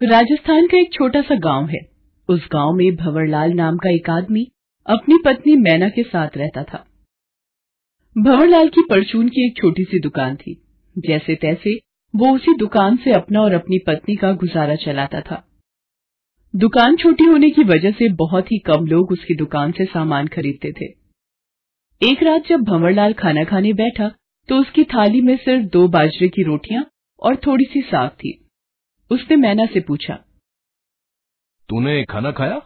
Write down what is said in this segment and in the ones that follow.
राजस्थान का एक छोटा सा गाँव है। उस गाँव में भंवरलाल नाम का एक आदमी अपनी पत्नी मैना के साथ रहता था। भंवरलाल की परचून की एक छोटी सी दुकान थी। जैसे तैसे वो उसी दुकान से अपना और अपनी पत्नी का गुजारा चलाता था। दुकान छोटी होने की वजह से बहुत ही कम लोग उसकी दुकान से सामान खरीदते थे। एक रात जब भंवरलाल खाना खाने बैठा तो उसकी थाली में सिर्फ़ दो बाजरे की रोटियाँ और थोड़ी सी साग थी। उसने मैना से पूछा। तूने खाना खाया?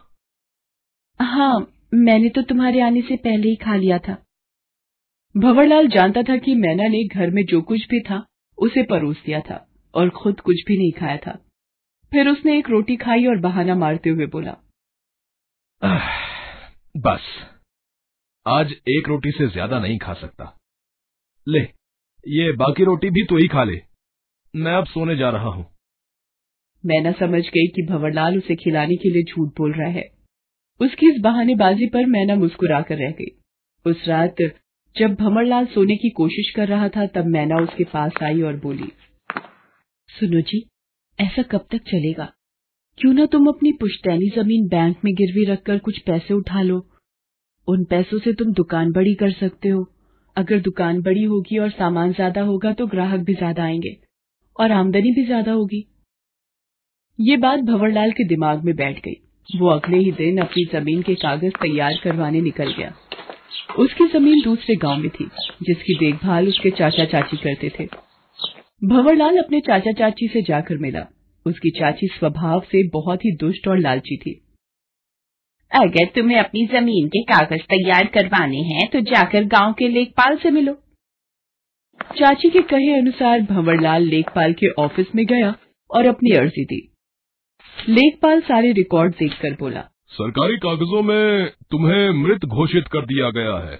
हाँ मैंने तो तुम्हारे आने से पहले ही खा लिया था। भंवरलाल जानता था कि मैना ने घर में जो कुछ भी था उसे परोस दिया था और खुद कुछ भी नहीं खाया था। फिर उसने एक रोटी खाई और बहाना मारते हुए बोला बस। आज एक रोटी से ज़्यादा नहीं खा सकता। ले ये बाकी रोटी भी तो ही खा ले। मैं अब सोने जा रहा हूँ। मैना समझ गई कि भंवरलाल उसे खिलाने के लिए झूठ बोल रहा है। उसकी इस बहानेबाजी पर मैना मुस्कुरा कर रह गई। उस रात जब भंवरलाल सोने की कोशिश कर रहा था, तब मैना उसके पास आई और बोली, सुनो जी, ऐसा कब तक चलेगा? क्यों ना तुम अपनी पुश्तैनी ज़मीन बैंक में गिरवी रखकर कुछ पैसे उठा लो? उन पैसों से तुम दुकान बड़ी कर सकते हो। अगर दुकान बड़ी होगी और सामान ज़्यादा होगा तो ग्राहक भी ज़्यादा आएँगे और आमदनी भी ज़्यादा होगी। ये बात भंवरलाल के दिमाग में बैठ गई। वो अगले ही दिन अपनी ज़मीन के कागज़ तैयार करवाने निकल गया। उसकी ज़मीन दूसरे गाँव में थी जिसकी देखभाल उसके चाचा चाची करते थे। भंवरलाल अपने चाचा चाची से जाकर मिला। उसकी चाची स्वभाव से बहुत ही दुष्ट और लालची थी। अगर तुम्हें अपनी ज़मीन के कागज़ तैयार करवाने हैं तो जाकर गाँव के लेखपाल से मिलो। चाची के कहे अनुसार भंवरलाल लेखपाल के ऑफ़िस में गया और अपनी अर्जी दी। लेखपाल सारे रिकॉर्ड देखकर बोला सरकारी कागजों में तुम्हें मृत घोषित कर दिया गया है।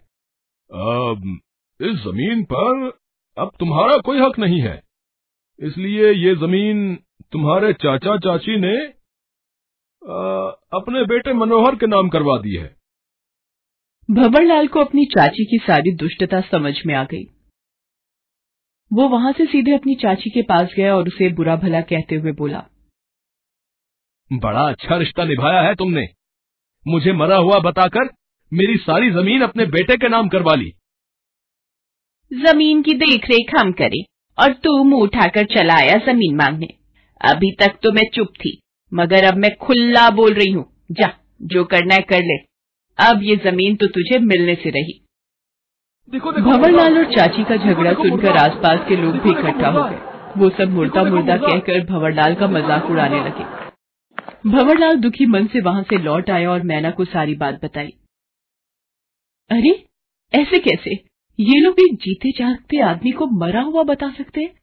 अब इस ज़मीन पर अब तुम्हारा कोई हक नहीं है। इसलिए ये ज़मीन तुम्हारे चाचा चाची ने आ, अपने बेटे मनोहर के नाम करवा दी है। भंवरलाल को अपनी चाची की सारी दुष्टता समझ में आ गई। वो वहाँ से सीधे अपनी चाची के पास गया और उसे बुरा भला कहते हुए बोला बड़ा अच्छा रिश्ता निभाया है तुमने। मुझे मरा हुआ बताकर मेरी सारी ज़मीन अपने बेटे के नाम करवा ली। ज़मीन की देखरेख हम करें और तू मुँह उठाकर चला आया ज़मीन मांगने। अभी तक तो मैं चुप थी मगर अब मैं खुला बोल रही हूँ। जा जो करना है कर ले। अब ये ज़मीन तो तुझे मिलने से रही। भंवरलाल और चाची का झगड़ा सुनकर आसपास के लोग भी इकट्ठा हो गए। वो सब मुर्दा मुर्दा। कहकर भंवरलाल का मज़ाक उड़ाने लगे। भंवरलाल दुखी मन से वहाँ से लौट आया और मैना को सारी बात बताई। अरे ऐसे कैसे? ये लोग एक जीते जागते आदमी को मरा हुआ बता सकते हैं?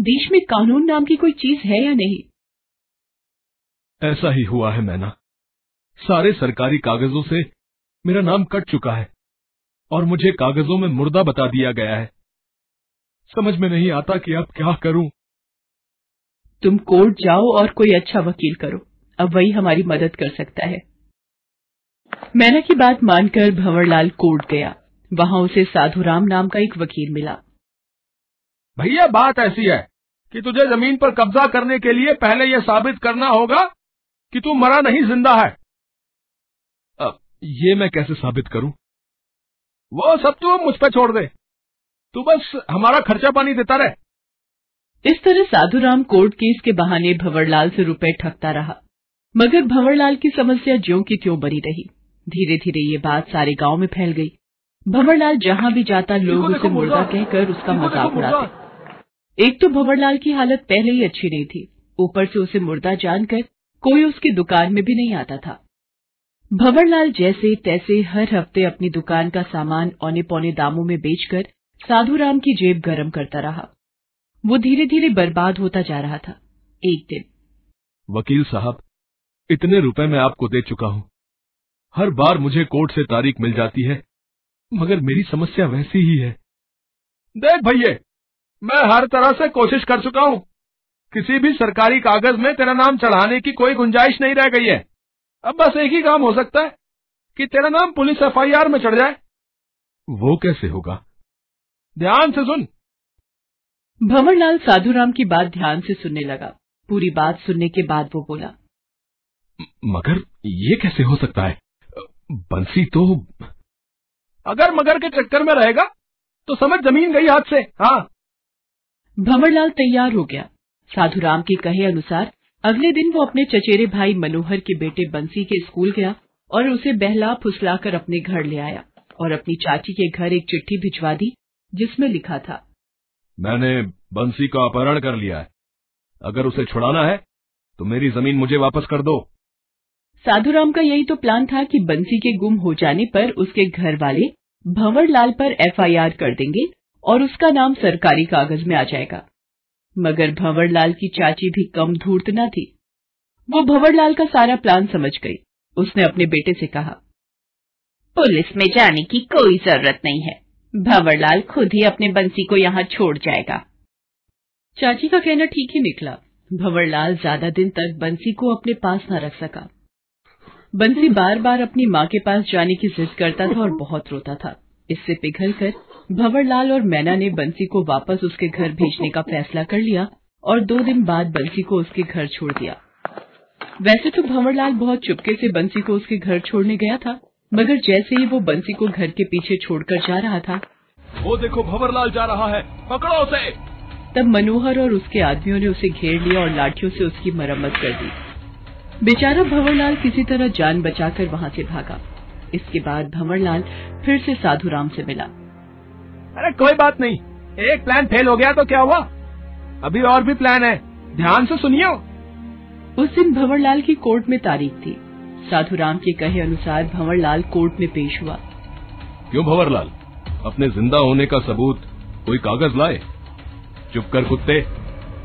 देश में कानून नाम की कोई चीज़ है या नहीं? ऐसा ही हुआ है मैना। सारे सरकारी कागजों से मेरा नाम कट चुका है और मुझे कागजों में मुर्दा बता दिया गया है। समझ में नहीं आता कि अब क्या करूँ। तुम कोर्ट जाओ और कोई अच्छा वकील करो। अब वही हमारी मदद कर सकता है। मैना की बात मानकर भंवरलाल कोर्ट गया। वहाँ उसे साधुराम नाम का एक वकील मिला। भैया बात ऐसी है कि तुझे ज़मीन पर कब्जा करने के लिए पहले यह साबित करना होगा कि तू मरा नहीं ज़िंदा है। अब ये मैं कैसे साबित करूँ? वो सब तू मुझ पर छोड़ दे। तू बस हमारा खर्चा पानी देता रहे। इस तरह साधुराम कोर्ट केस के बहाने भंवरलाल से रुपए ठगता रहा। मगर भंवरलाल की समस्या ज्यो की त्यों बनी रही। धीरे धीरे ये बात सारे गाँव में फैल गई। भंवरलाल जहाँ भी जाता लोग उसे मुर्दा कहकर उसका मज़ाक उड़ाते। एक तो भंवरलाल की हालत पहले ही अच्छी नहीं थी। ऊपर से उसे मुर्दा जानकर कोई उसकी दुकान में भी नहीं आता था। भंवरलाल जैसे तैसे हर हफ़्ते अपनी दुकान का सामान औने पौने दामों में बेचकर साधुराम की जेब गरम करता रहा। वो धीरे धीरे बर्बाद होता जा रहा था। एक दिन। वकील साहब इतने रुपए मैं आपको दे चुका हूँ। हर बार मुझे कोर्ट से तारीख मिल जाती है मगर मेरी समस्या वैसी ही है। देख भैया मैं हर तरह से कोशिश कर चुका हूँ। किसी भी सरकारी कागज़ में तेरा नाम चढ़ाने की कोई गुंजाइश नहीं रह गई है। अब बस एक ही काम हो सकता है कि तेरा नाम पुलिस एफआईआर में चढ़ जाए। वो कैसे होगा? ध्यान से सुन। भंवरलाल साधुराम की बात ध्यान से सुनने लगा। पूरी बात सुनने के बाद वो बोला मगर ये कैसे हो सकता है? बंसी तो अगर मगर के चक्कर में रहेगा तो समझ ज़मीन गई हाथ से। हाँ। भंवरलाल तैयार हो गया। साधु राम के कहे अनुसार अगले दिन वो अपने चचेरे भाई मनोहर के बेटे बंसी के स्कूल गया और उसे बहला फुसलाकर अपने घर ले आया और अपनी चाची के घर एक चिट्ठी भिजवा दी जिसमें लिखा था मैंने बंसी का अपहरण कर लिया है। अगर उसे छुड़ाना है तो मेरी ज़मीन मुझे वापस कर दो। साधुराम का यही तो प्लान था कि बंसी के गुम हो जाने पर उसके घर वाले भंवरलाल पर एफआईआर कर देंगे और उसका नाम सरकारी कागज़ में आ जाएगा। मगर भंवरलाल की चाची भी कम धूर्त न थी। वो भंवरलाल का सारा प्लान समझ गई। उसने अपने बेटे से कहा, पुलिस में जाने की कोई ज़रूरत नहीं है। भंवरलाल खुद ही अपने बंसी को यहाँ छोड़ जाएगा। चाची का कहना ठीक ही निकला। भंवरलाल ज़्यादा दिन तक बंसी को अपने पास न रख सका। बंसी बार बार अपनी माँ के पास जाने की जिद करता था और बहुत रोता था। इससे पिघल कर भंवरलाल और मैना ने बंसी को वापस उसके घर भेजने का फैसला कर लिया और दो दिन बाद बंसी को उसके घर छोड़ दिया। वैसे तो भंवरलाल बहुत चुपके से बंसी को उसके घर छोड़ने गया था मगर जैसे ही वो बंसी को घर के पीछे छोड़कर जा रहा था वो देखो भंवरलाल जा रहा है पकड़ो उसे! तब मनोहर और उसके आदमियों ने उसे घेर लिया और लाठियों से उसकी मरम्मत कर दी। बेचारा भंवरलाल किसी तरह जान बचाकर वहाँ से भागा। इसके बाद भंवरलाल फिर से साधुराम से मिला। अरे कोई बात नहीं। एक प्लान फेल हो गया तो क्या हुआ? अभी और भी प्लान है। ध्यान से सुनियो। उस दिन भंवरलाल की कोर्ट में तारीख थी। साधुराम के कहे अनुसार भंवरलाल कोर्ट में पेश हुआ। क्यों भंवरलाल? अपने ज़िंदा होने का सबूत कोई कागज़ लाए? चुप कर कुत्ते।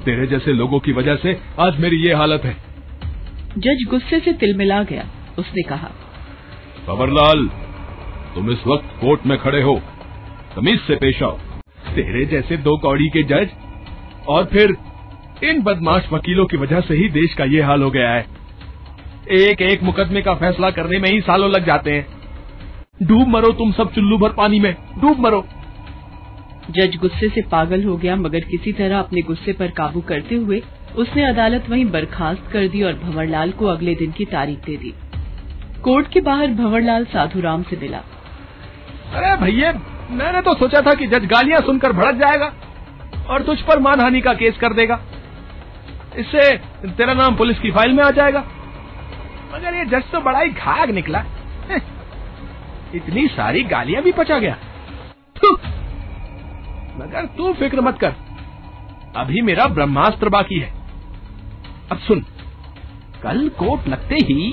तेरे जैसे लोगों की वजह से आज मेरी ये हालत है। जज गुस्से से तिलमिला गया। उसने कहा भंवरलाल तुम इस वक्त कोर्ट में खड़े हो। तमीज से पेश आओ। तेरे जैसे दो कौड़ी के जज और फिर इन बदमाश वकीलों की वजह से ही देश का ये हाल हो गया है। एक एक मुकदमे का फैसला करने में ही सालों लग जाते हैं। डूब मरो तुम सब चुल्लू भर पानी में। डूब मरो। जज गुस्से से पागल हो गया मगर किसी तरह अपने गुस्से पर काबू करते हुए उसने अदालत वहीं बर्खास्त कर दी और भंवरलाल को अगले दिन की तारीख दे दी। कोर्ट के बाहर भंवरलाल साधुराम से मिला। अरे भैया, मैंने तो सोचा था कि जज गालियाँ सुनकर भड़क जाएगा और तुझ पर मानहानि का केस कर देगा। इससे तेरा नाम पुलिस की फ़ाइल में आ जाएगा। मगर ये जज तो बड़ा ही घाग निकला। इतनी सारी गालियाँ भी पचा गया। मगर तू फ़िक्र मत कर। अभी मेरा ब्रह्मास्त्र बाकी है। अब सुन। कल कोर्ट लगते ही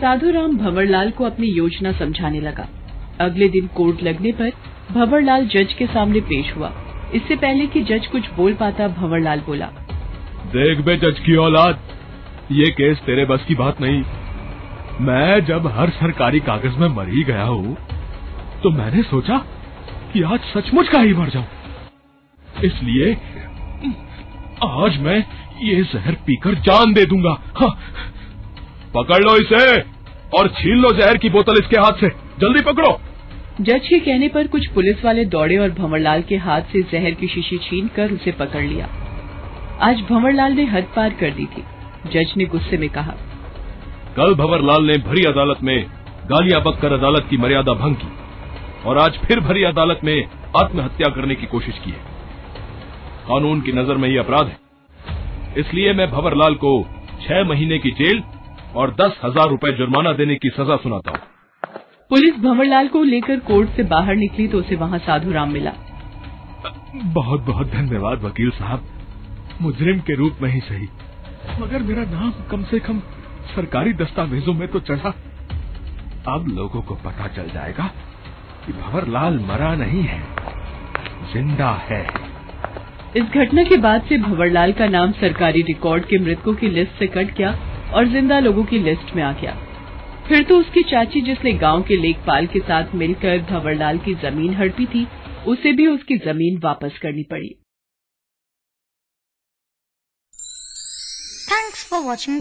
साधुराम भंवरलाल को अपनी योजना समझाने लगा। अगले दिन कोर्ट लगने पर भंवरलाल जज के सामने पेश हुआ। इससे पहले कि जज कुछ बोल पाता भंवरलाल बोला देख बे जज की औलाद ये केस तेरे बस की बात नहीं। मैं जब हर सरकारी कागज़ में मर ही गया हूँ तो मैंने सोचा कि आज सचमुच का ही मर जाऊँ। इसलिए आज मैं ये जहर पीकर जान दे दूँगा। हाँ। पकड़ लो इसे और छीन लो जहर की बोतल इसके हाथ से। जल्दी पकड़ो। जज के कहने पर कुछ पुलिस वाले दौड़े और भंवरलाल के हाथ से जहर की शीशी छीन कर उसे पकड़ लिया। आज भंवरलाल ने हद पार कर दी थी। जज ने गुस्से में कहा कल भंवरलाल ने भरी अदालत में गालियाँ बककर अदालत की मर्यादा भंग की और आज फिर भरी अदालत में आत्महत्या करने की कोशिश की है। कानून की नज़र में ये अपराध है। इसलिए मैं भंवरलाल को छह महीने की जेल और दस हज़ार रूपए जुर्माना देने की सजा सुनाता हूँ। पुलिस भंवरलाल को लेकर कोर्ट से बाहर निकली तो उसे वहाँ साधुराम मिला। बहुत बहुत धन्यवाद वकील साहब। मुजरिम के रूप में ही सही। मगर मेरा नाम कम से कम सरकारी दस्तावेजों में तो चढ़ा। अब लोगों को पता चल जाएगा कि भंवरलाल मरा नहीं है ज़िंदा है। इस घटना के बाद से भंवरलाल का नाम सरकारी रिकॉर्ड के मृतकों की लिस्ट से कट गया और ज़िंदा लोगों की लिस्ट में आ गया फिर तो उसकी चाची जिसने गाँव के लेखपाल के साथ मिलकर भंवरलाल की ज़मीन हड़पी थी, उसे भी उसकी ज़मीन वापस करनी पड़ी थैंक्स फॉर watching.